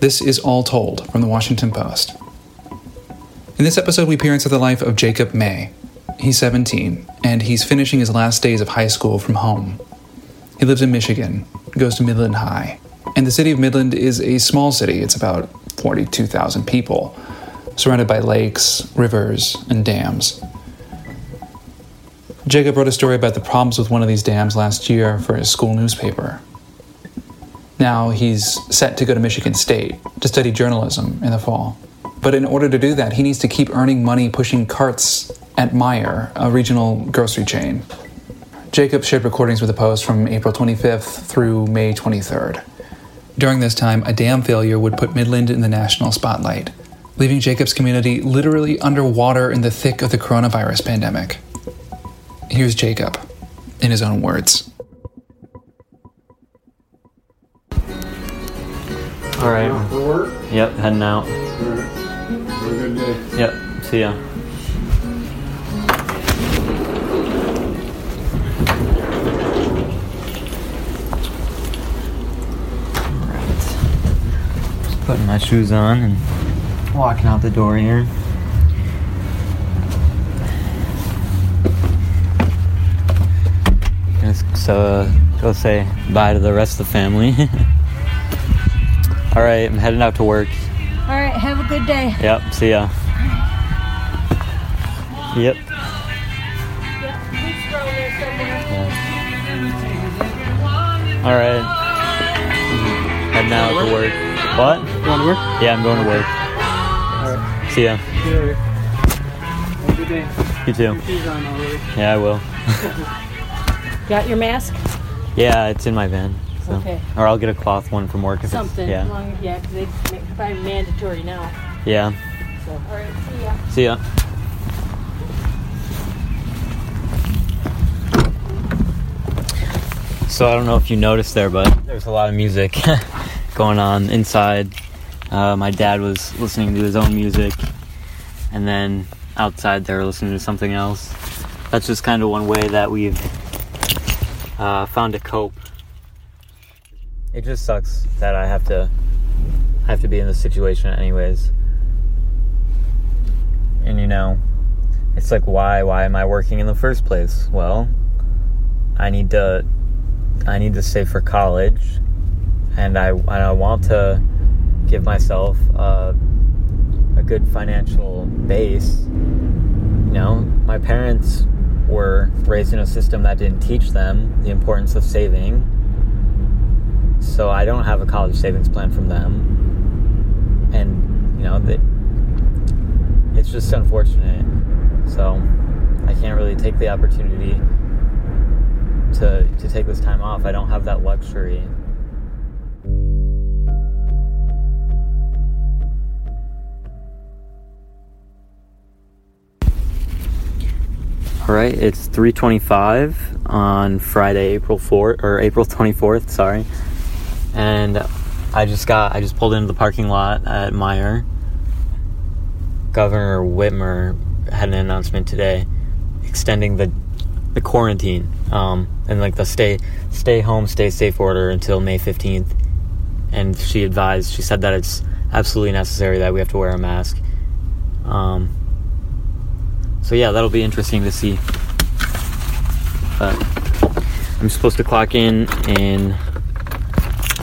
This is All Told from the Washington Post. In this episode, we peer into the life of Jacob May. He's 17, and he's finishing his last days of high school from home. He lives in Michigan, goes to Midland High, and the city of Midland is a small city. It's about 42,000 people, surrounded by lakes, rivers, and dams. Jacob wrote a story about the problems with one of these dams last year for his school newspaper. Now he's set to go to Michigan State to study journalism in the fall. But in order to do that, he needs to keep earning money pushing carts at Meijer, a regional grocery chain. Jacob shared recordings with the Post from April 25th through May 23rd. During this time, a dam failure would put Midland in the national spotlight, leaving Jacob's community literally underwater in the thick of the coronavirus pandemic. Here's Jacob, in his own words. All right. For work? Yep, heading out. Have a good day. Yep, see ya. Alright. Just putting my shoes on and walking out the door here. Just so uh, go say bye to the rest of the family. All right, I'm heading out to work. All right, have a good day. Yep, see ya. Yep. All right. Mm-hmm. Heading out to work. What? Going to work? Yeah, I'm going to work. Alright. See ya. See you later. Have a good day. You too. Shoes on already. Yeah, I will. Got your mask? Yeah, it's in my van. So. Okay. Or I'll get a cloth one from work if Something. it's yeah. Long, yeah, because they make probably mandatory now. Yeah. So, all right, see ya. See ya. So I don't know if you noticed there, but there's a lot of music going on inside. Uh, my dad was listening to his own music, and then outside they were listening to something else. That's just kind of one way that we've uh, found to cope. It just sucks that I have to I have to be in this situation anyways. And you know it's like why why am i working in the first place? Well i need to i need to save for college and i and i want to give myself uh, a good financial base. You know my parents were raised in a system that didn't teach them the importance of saving so i don't have a college savings plan from them and you know that it's just unfortunate. So I can't really take the opportunity to to take this time off. I don't have that luxury. All right, it's 3:25 on Friday, April 4th or April 24th, sorry. And I just got I just pulled into the parking lot at Meijer Governor Whitmer had an announcement today extending the the quarantine um, and like the stay stay home, stay safe order until May fifteenth. And she advised, she said that it's absolutely necessary that we have to wear a mask. Um, so yeah, that'll be interesting to see. But I'm supposed to clock in in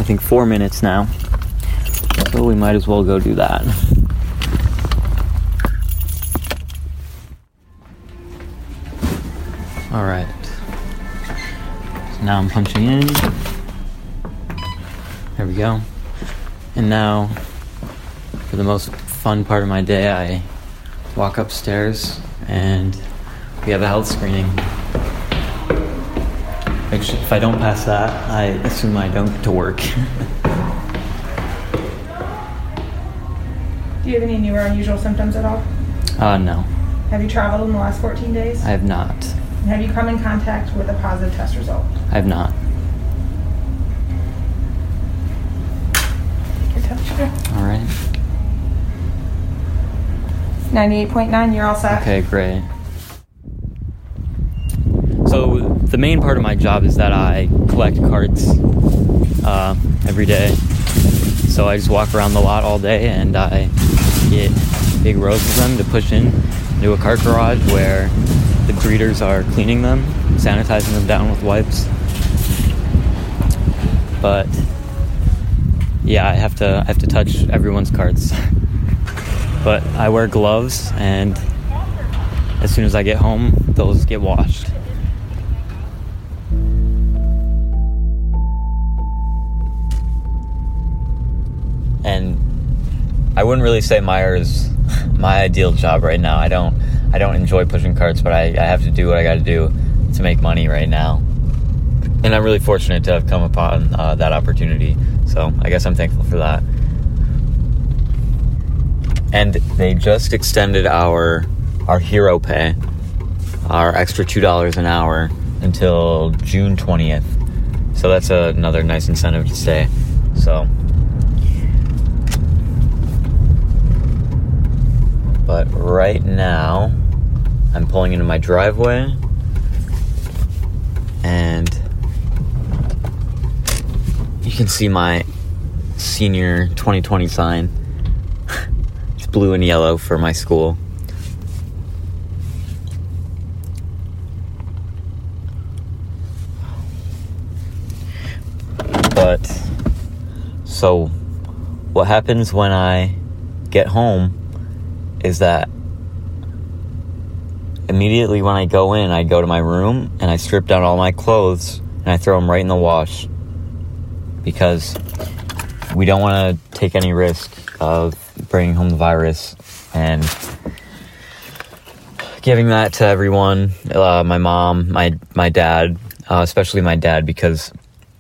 think four minutes now, so we might as well go do that. All right. So now I'm punching in. There we go. And now, for the most fun part of my day, I walk upstairs and we have a health screening. If I don't pass that, I assume I don't get to work. Do you have any new or unusual symptoms at all? uh, no, Have you traveled in the last 14 days? I have not. And have you come in contact with a positive test result? I have not. Your temperature? All right. 98.9, you're all set. Okay, great. So the main part of my job is that I collect carts uh, every day. So I just walk around the lot all day and I get big rows of them to push in into a cart garage where the greeters are cleaning them, sanitizing them down with wipes. But yeah, I have to I have to touch everyone's carts. but I wear gloves and as soon as I get home, those get washed. I wouldn't really say Meijer is my ideal job right now. I don't I don't enjoy pushing carts, but I, I have to do what I got to do to make money right now. And I'm really fortunate to have come upon uh, that opportunity. So I guess I'm thankful for that. And they just extended our our hero pay, our extra two dollars an hour until June 20th. So that's another nice incentive to stay. So But right now, I'm pulling into my driveway and you can see my senior 2020 sign. it's blue and yellow for my school. But so what happens when I get home is that immediately when I go in, I go to my room and I strip down all my clothes and I throw them right in the wash because we don't want to take any risk of bringing home the virus and giving that to everyone uh, my mom my my dad uh, especially my dad because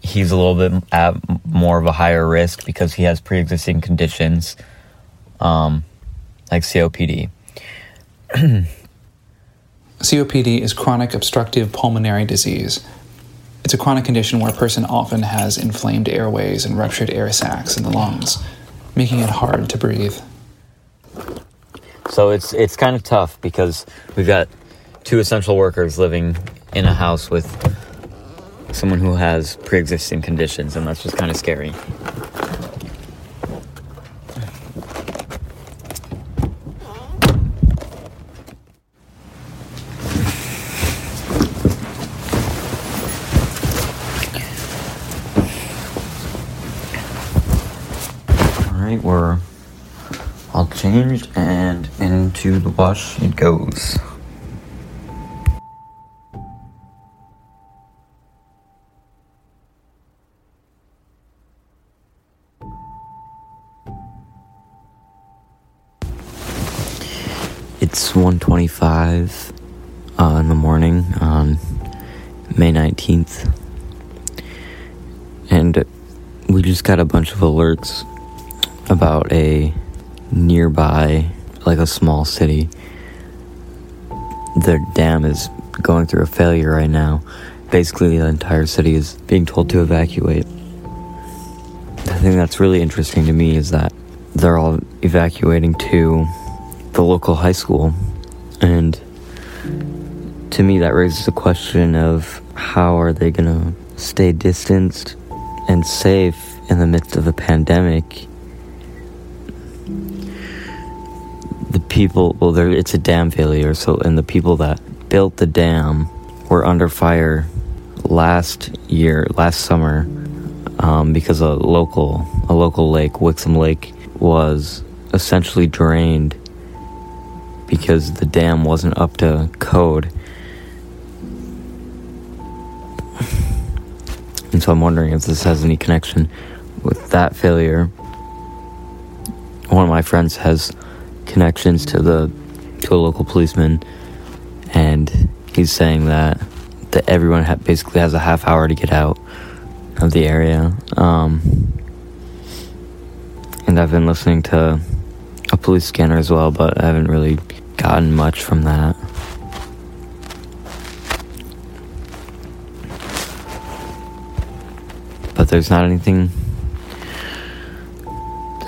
he's a little bit at more of a higher risk because he has pre-existing conditions. Um, like COPD. COPD is chronic obstructive pulmonary disease. It's a chronic condition where a person often has inflamed airways and ruptured air sacs in the lungs, making it hard to breathe. So it's it's kind of tough because we've got two essential workers living in a house with someone who has pre-existing conditions and that's just kind of scary. We're all changed and into the wash it goes. It's 1:25 uh, in the morning on May 19th. And we just got a bunch of alerts about a nearby, like a small city. Their dam is going through a failure right now. Basically, the entire city is being told to evacuate. The thing that's really interesting to me is that they're all evacuating to the local high school. And to me, that raises the question of how are they going to stay distanced and safe in the midst of a pandemic? The people, well, there, it's a dam failure, so, and the people that built the dam were under fire last year, last summer, um, because a local, a local lake, Wixom Lake, was essentially drained because the dam wasn't up to code. And so I'm wondering if this has any connection with that failure. One of my friends has connections to the to a local policeman, and he's saying that that everyone ha- basically has a half hour to get out of the area. Um, and I've been listening to a police scanner as well, but I haven't really gotten much from that. But there's not anything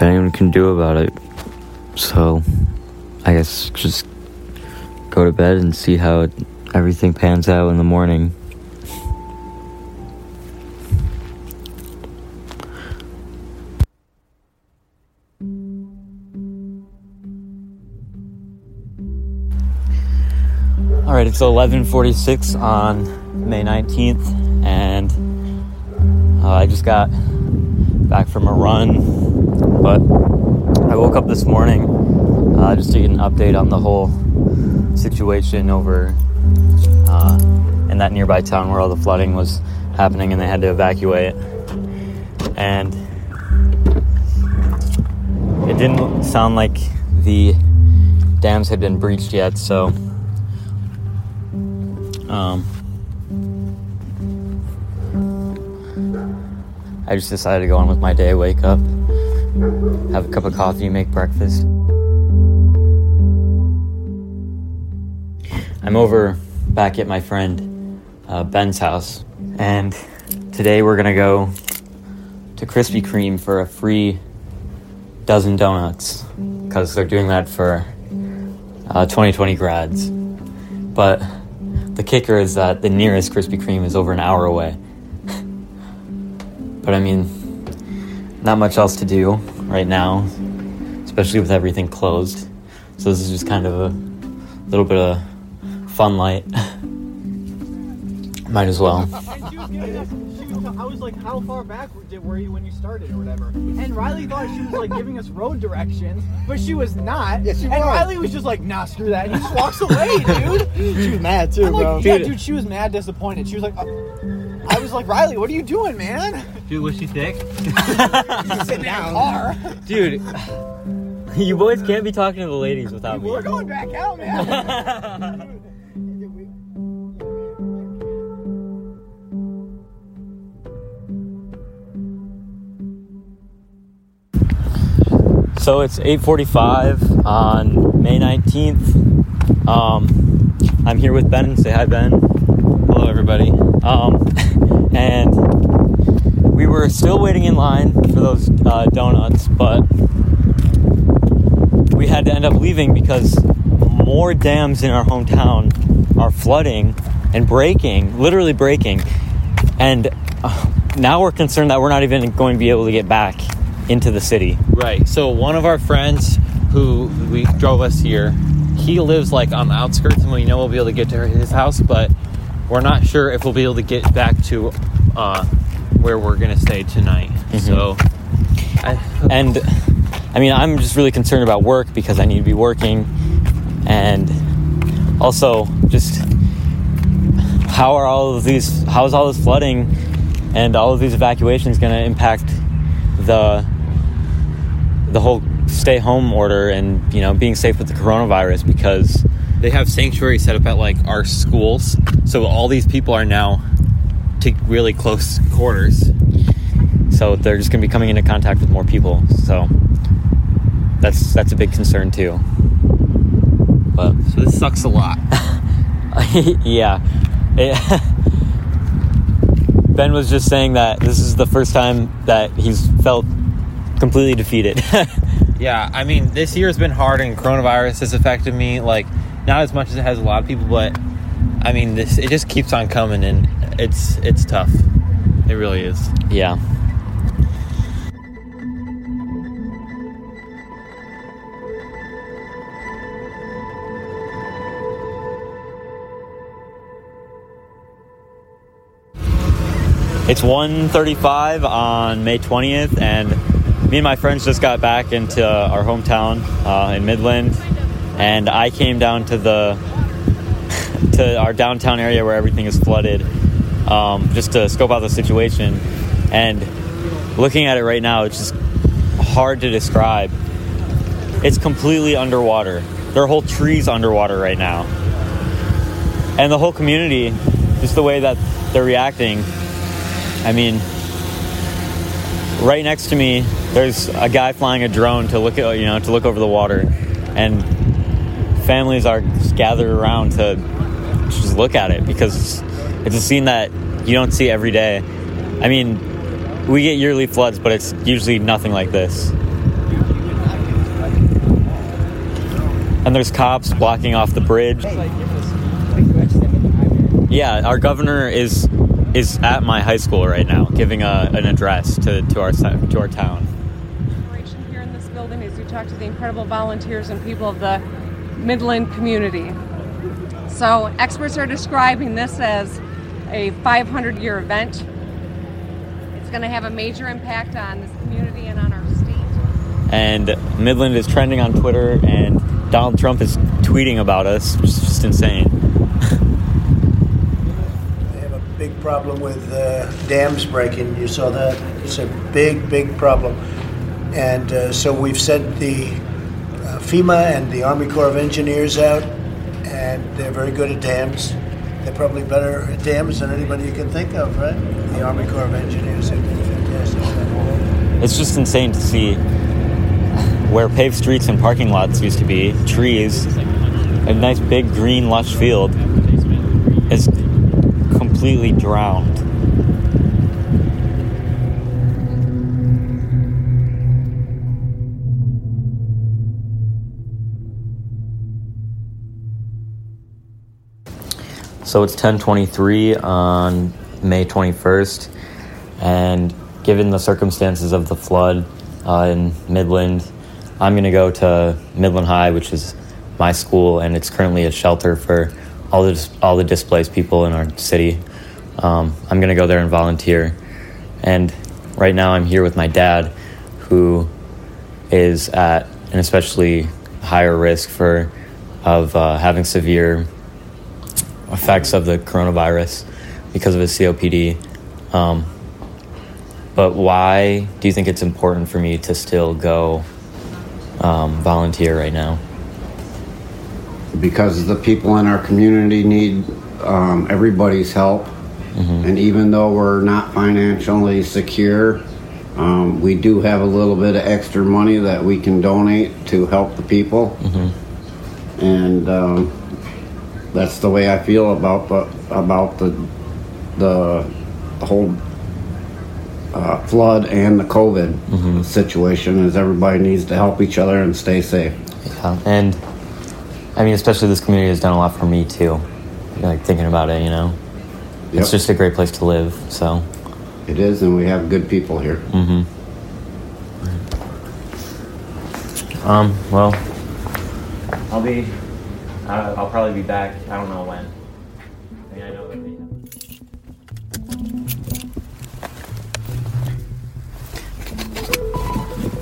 anyone can do about it. So, I guess just go to bed and see how it, everything pans out in the morning. All right, it's 11:46 on May 19th, and uh, I just got back from a run but I woke up this morning uh, just to get an update on the whole situation over uh, in that nearby town where all the flooding was happening, and they had to evacuate. And it didn't sound like the dams had been breached yet, so um, I just decided to go on with my day, wake up, have a cup of coffee, make breakfast. I'm over back at my friend uh, Ben's house, and today we're gonna go to Krispy Kreme for a free dozen donuts because they're doing that for uh, 2020 grads. But the kicker is that the nearest Krispy Kreme is over an hour away. but I mean, not much else to do right now, especially with everything closed. So this is just kind of a little bit of fun light. Might as well. And she was giving us, she was, I was like, how far back did, were you when you started or whatever? And Riley thought she was like giving us road directions, but she was not. Yes, she and was. Riley was just like, nah, screw that. And he just walks away, dude. She was mad too, I'm like, bro. yeah, dude, she was mad disappointed. She was like, uh, I was like, Riley, what are you doing, man? Dude, was she thick? Sit down. Car. Dude, you boys can't be talking to the ladies without me. We're going back out, man. So it's 8:45 on May 19th. Um, I'm here with Ben. Say hi, Ben. Hello, everybody. Um, and we were still waiting in line for those uh, donuts, but we had to end up leaving because more dams in our hometown are flooding and breaking, literally breaking, and uh, now we're concerned that we're not even going to be able to get back into the city. Right. So one of our friends who we drove us here, he lives like on the outskirts, and we know we'll be able to get to his house, but we're not sure if we'll be able to get back to uh, where we're gonna stay tonight. So, I, And I mean, I'm just really concerned about work because I need to be working, and also just how are all of these? How is all this flooding and all of these evacuations going to impact the the whole stay home order and you know being safe with the coronavirus? Because they have sanctuary set up at like our schools, so all these people are now to really close quarters. so they're just going to be coming into contact with more people. So that's that's a big concern too. But So this sucks a lot. yeah. It- ben was just saying that this is the first time that he's felt completely defeated. Yeah, I mean, this year has been hard, and coronavirus has affected me. Like, not as much as it has a lot of people, but I mean, this it just keeps on coming, and it's it's tough. It really is. yeah. It's 1:35 on May 20th, and me and my friends just got back into our hometown uh, in Midland, and I came down to the to our downtown area where everything is flooded, um, just to scope out the situation. And looking at it right now, it's just hard to describe. It's completely underwater. There are whole trees underwater right now, and the whole community, just the way that they're reacting. I mean, right next to me, there's a guy flying a drone to look at you know to look over the water, and families are gathered around to just look at it because it's a scene that you don't see every day. I mean, we get yearly floods, but it's usually nothing like this. And there's cops blocking off the bridge. Yeah, our governor is is at my high school right now, giving a, an address to, to our to our town. inspiration here in this building is we talk to the incredible volunteers and people of the Midland community. So, experts are describing this as a 500 year event. It's going to have a major impact on this community and on our state. And Midland is trending on Twitter, and Donald Trump is tweeting about us, which is just insane. They have a big problem with uh, dams breaking. You saw that. It's a big, big problem. And uh, so we've sent the uh, FEMA and the Army Corps of Engineers out, and they're very good at dams. They're probably better at dams than anybody you can think of, right? The Army Corps of Engineers. It's just insane to see where paved streets and parking lots used to be, trees, a nice big green lush field is completely drowned. So it's 1023 on May 21st, and given the circumstances of the flood uh, in Midland, I'm going to go to Midland High, which is my school, and it's currently a shelter for all the all the displaced people in our city. Um, I'm to go there and volunteer, and right now I'm here with my dad, who is at an especially higher risk for of uh, having severe effects of the coronavirus because of his COPD. Um, but why do you think it's important for me to still go um, volunteer right now? Because the people in our community need um, everybody's help. And even though we're not financially secure, um, we do have a little bit of extra money that we can donate to help the people. And um, that's the way I feel about the about the the, the whole uh, flood and the COVID situation. Is everybody needs to help each other and stay safe. Yeah, and I mean, especially this community has done a lot for me too. Like thinking about it, you know, Yep. it's just a great place to live. So, It is, and we have good people here. Mm-hmm. um, well, I'll be. Uh, I'll probably be back. I don't know when.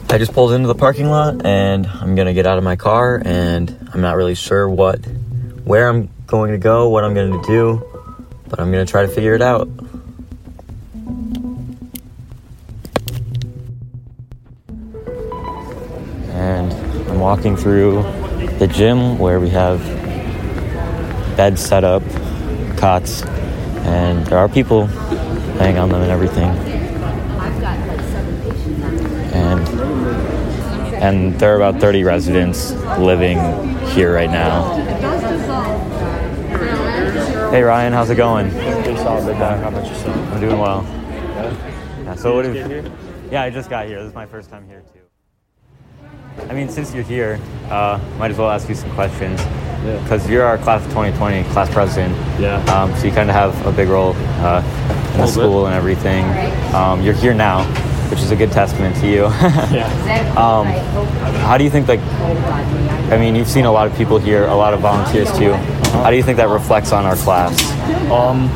I just pulled into the parking lot and I'm gonna get out of my car and I'm not really sure what, where I'm going to go, what I'm gonna do, but I'm gonna try to figure it out. And I'm walking through the gym where we have beds set up, cots, and there are people laying on them and everything. And and there are about 30 residents living here right now. Hey Ryan, how's it going? Pretty solid, big guy. How about yourself? I'm doing well. Yeah. Yeah, so what? Yeah, I just got here. This is my first time here too. I mean, since you're here, uh, might as well ask you some questions. Yeah. Because you're our class of 2020 class president. Yeah. Um, so you kind of have a big role uh, in the little bit. school and everything. Um, you're here now, which is a good testament to you. Yeah. um, how do you think, like, I mean, you've seen a lot of people here, a lot of volunteers too. How do you think that reflects on our class? Um,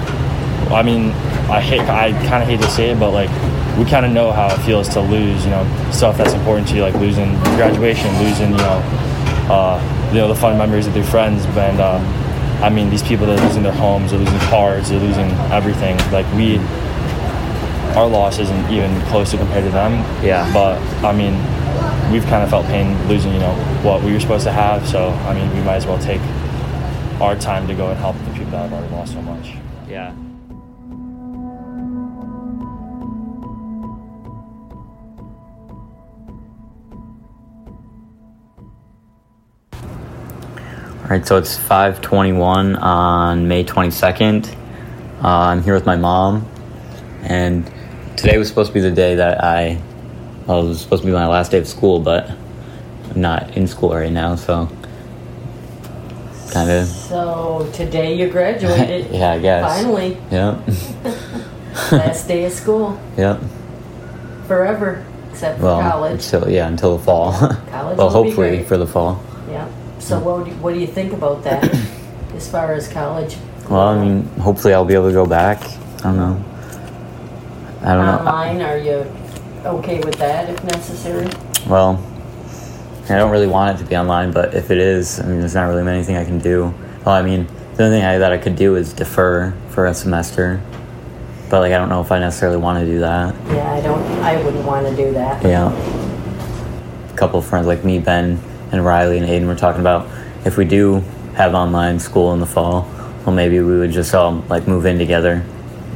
I mean, I hate, I kind of hate to say it, but like, we kind of know how it feels to lose, you know, stuff that's important to you, like losing graduation, losing, you know, uh, you know, the fun memories with your friends. And uh, I mean, these people that are losing their homes, they're losing cars, they're losing everything. Like we, our loss isn't even close to compared to them. Yeah. But I mean, we've kind of felt pain losing, you know, what we were supposed to have. So I mean, we might as well take our time to go and help the people that have already lost so much. Yeah. All right, so it's 5:21 on May 22nd. Uh, I'm here with my mom, and today was supposed to be the day that I, well, it was supposed to be my last day of school, but I'm not in school right now, so kind of. So today you graduated. yeah, I guess. Finally, Yep. last day of school yep. forever, except for Well, college. until yeah, until the fall. College well, hopefully for the fall. Yeah. So what do you, what do you think about that? as far as college? Well, I mean, hopefully I'll be able to go back. I don't know. I don't know. Online, are you okay with that if necessary? Well, I don't really want it to be online, but if it is, I mean, there's not really anything I can do. Well, I mean, the only thing I, that I could do is defer for a semester. But like, I don't know if I necessarily want to do that. Yeah, I don't, I wouldn't want to do that. Yeah. A couple of friends like me, Ben and Riley and Aiden were talking about if we do have online school in the fall, well, maybe we would just all like move in together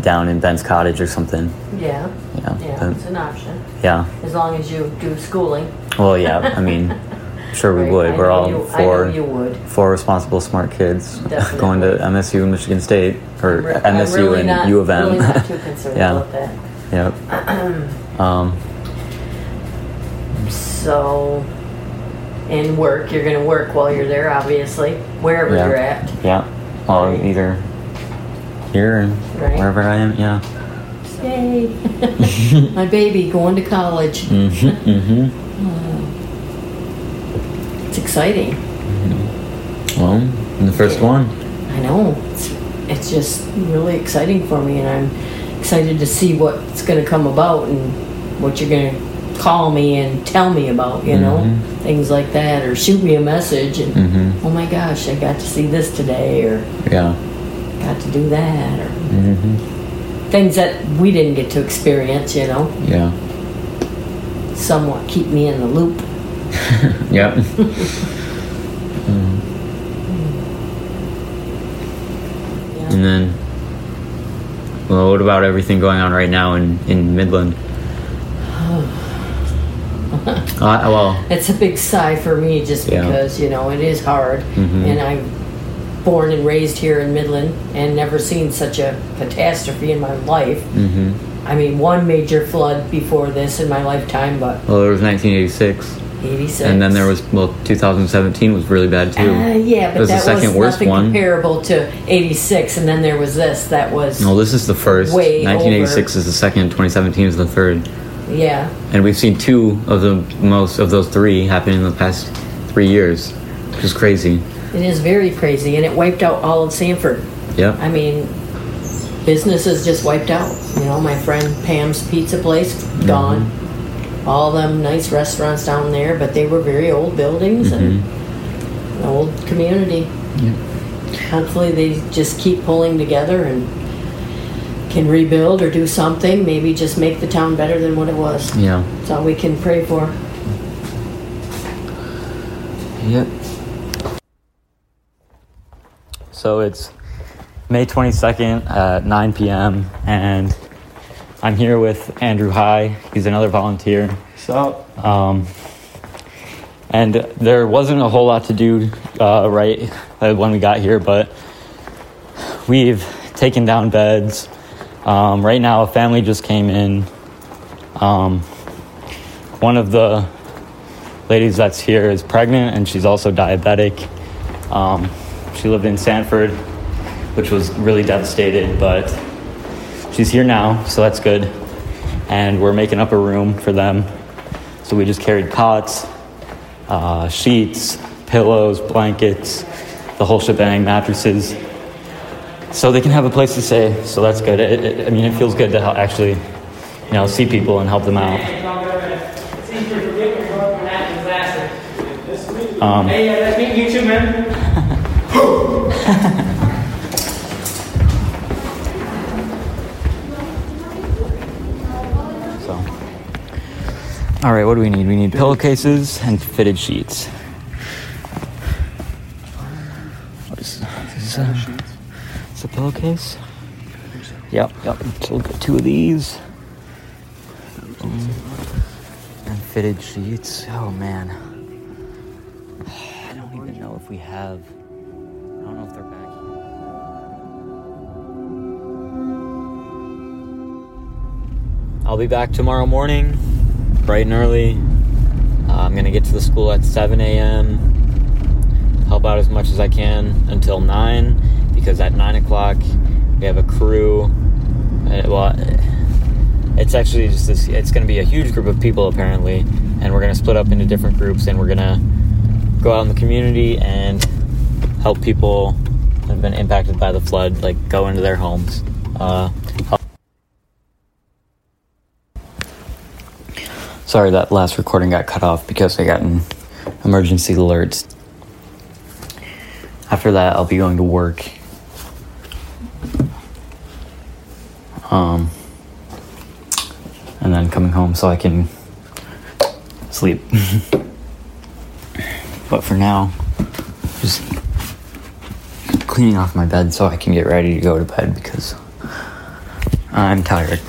down in Ben's cottage or something. Yeah, Yeah. yeah, but- it's an option, yeah. as long as you do schooling. Well, yeah. I mean, sure we Right, would. I We're all you- four you would. four responsible, smart kids Definitely. going to MSU and Michigan State or re- MSU really and not- U of M. really not too concerned yeah. about that. Yep. Um, So, in work, you're going to work while you're there, obviously, wherever yeah. you're at. Yeah. Well, either here or Right. wherever I am. Yeah. Yay! My baby going to college. Mm-hmm. mm-hmm. It's exciting. Well, I'm the first one. I know. It's, it's just really exciting for me, and I'm excited to see what's going to come about and what you're going to call me and tell me about, you know? Mhm. Things like that, or shoot me a message and, Mhm. oh my gosh, I got to see this today, or Yeah. Got to do that, or Mm-hmm. things that we didn't get to experience, you know? Yeah. Somewhat keep me in the loop. Yep. Mm. And then, well, what about everything going on right now in in Midland? Uh, well, It's a big sigh for me just Yeah. because, you know, it is hard. Mhm. And I'm born and raised here in Midland and never seen such a catastrophe in my life. hmm I mean, one major flood before this in my lifetime, but well, there was 1986, 86. and then there was well, 2017 was really bad too. Uh, yeah, but it was that the second was worst nothing one. comparable to 86, and then there was this. That was, No, this is the first. Way 1986 is the second. 2017 is the third. yeah. And we've seen two of the most of those three happen in the past three years, which is crazy. It is very crazy, and it wiped out all of Sanford. Yeah. I mean, businesses just wiped out. You know, my friend Pam's Pizza Place mm-hmm. gone. All them nice restaurants down there, but they were very old buildings and mm-hmm. an old community. Yeah. Hopefully, they just keep pulling together and can rebuild or do something. Maybe just make the town better than what it was. Yeah. That's all we can pray for. Yep. So it's May 22nd at 9 p.m. and I'm here with Andrew High. He's another volunteer. So, Um, and there wasn't a whole lot to do uh, right uh, when we got here, but we've taken down beds. Um, right now, a family just came in. Um, one of the ladies that's here is pregnant and she's also diabetic. Um, she lived in Sanford, which was really devastated, but she's here now, so that's good. And we're making up a room for them. So we just carried cots, uh, sheets, pillows, blankets, the whole shebang, mattresses, so they can have a place to stay. So that's good. It, it, I mean, it feels good to actually, you know, see people and help them out. Um, Hey, yeah, that's me. You too, man. So, all right, what do we need? We need pillowcases and fitted sheets. What is, is this a, it's a pillowcase? Yep, yep. So we'll get two of these. Um, and fitted sheets. Oh man. I don't even know if we have. I'll be back tomorrow morning, bright and early. Uh, I'm gonna get to the school at 7 a.m. Help out as much as I can until 9, because at 9 o'clock we have a crew. Uh, well, it's actually just this. It's gonna be a huge group of people apparently, and we're gonna split up into different groups, and we're gonna go out in the community and help people that have been impacted by the flood like go into their homes. Uh, sorry that last recording got cut off because I got an emergency alert. After that, I'll be going to work. Um, and then coming home so I can sleep. but for now, just cleaning off my bed so I can get ready to go to bed because I'm tired.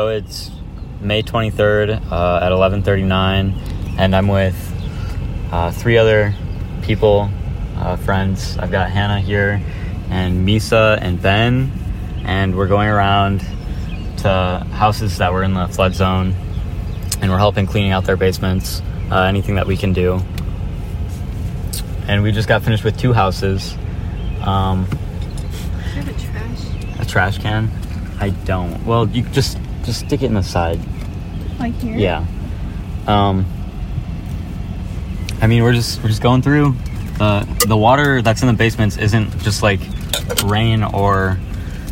So it's May 23rd uh, at 11:39, and I'm with uh, three other people, uh, friends. I've got Hannah here, and Misa and Ben, and we're going around to houses that were in the flood zone, and we're helping cleaning out their basements, uh, anything that we can do. And we just got finished with two houses. Um, Do you have a trash? a trash can. I don't. Well, you just just stick it in the side. Like here? Yeah. Um. I mean, we're just we're just going through. the The water that's in the basements isn't just like rain or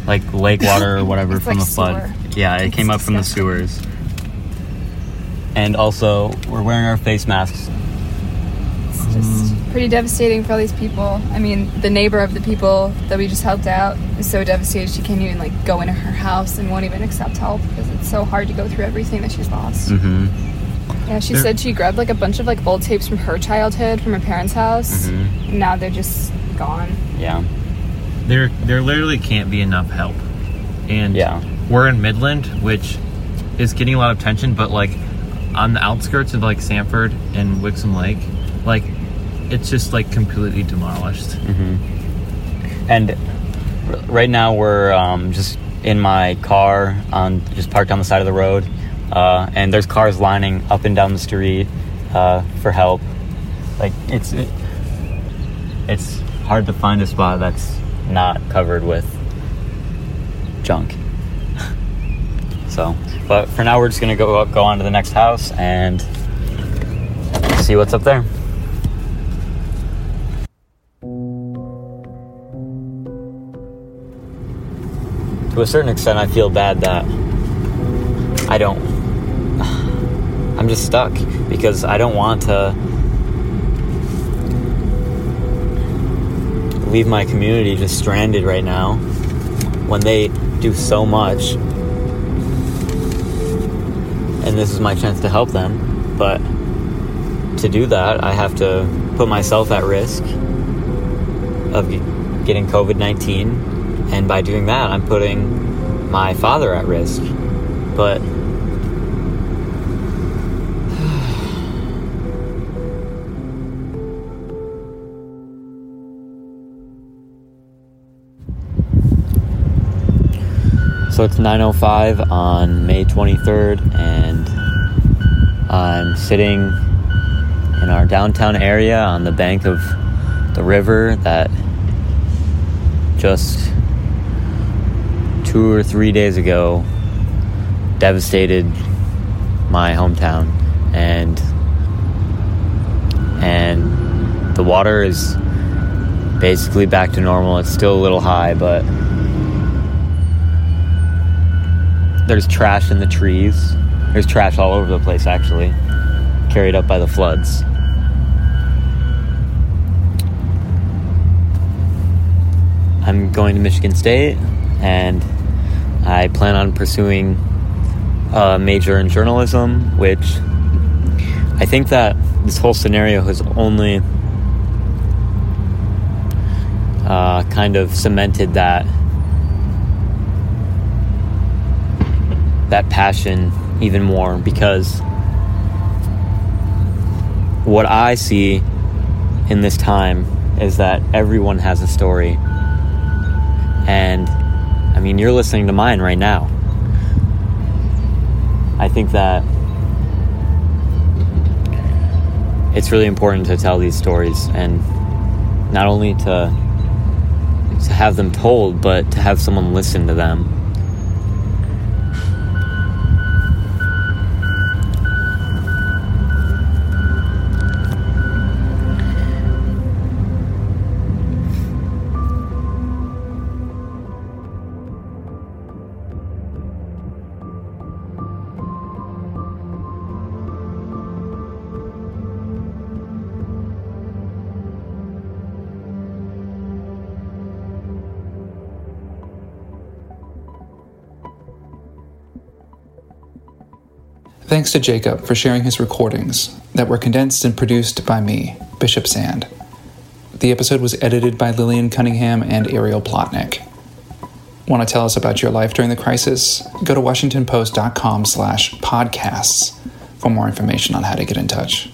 like lake water or whatever It's from like the flood. sewer. Yeah, it It's came up from the sewers. And also, we're wearing our face masks. It's just pretty devastating for all these people. I mean, the neighbor of the people that we just helped out is so devastated she can't even like go into her house and won't even accept help because it's so hard to go through everything that she's lost. Mm-hmm. Yeah, she There- said she grabbed like a bunch of like old tapes from her childhood from her parents' house. Mhm. And now they're just gone. Yeah. There, there literally can't be enough help. And Yeah. we're in Midland, which is getting a lot of attention, but like on the outskirts of like Sanford and Wixom Lake, like it's just like completely demolished. Mm-hmm. And right now we're um, just in my car on just parked on the side of the road, uh, and there's cars lining up and down the street uh, for help. Like it's it, it's hard to find a spot that's not covered with junk. so, but for now we're just gonna go up, go on to the next house and see what's up there. To a certain extent, I feel bad that I don't. I'm just stuck because I don't want to leave my community just stranded right now when they do so much. And this is my chance to help them. But to do that, I have to put myself at risk of getting COVID 19 and by doing that, I'm putting my father at risk. But so it's 9:05 on May 23rd, and I'm sitting in our downtown area on the bank of the river that just two or three days ago devastated my hometown and and the water is basically back to normal. It's still a little high but there's trash in the trees. There's trash all over the place actually carried up by the floods. I'm going to Michigan State and I plan on pursuing a major in journalism, which I think that this whole scenario has only uh, kind of cemented that that passion even more because what I see in this time is that everyone has a story and I mean, you're listening to mine right now. I think that it's really important to tell these stories and not only to to have them told, but to have someone listen to them. Thanks to Jacob for sharing his recordings that were condensed and produced by me, Bishop Sand. The episode was edited by Lillian Cunningham and Ariel Plotnick. Want to tell us about your life during the crisis? Go to washingtonpost.com slash podcasts for more information on how to get in touch.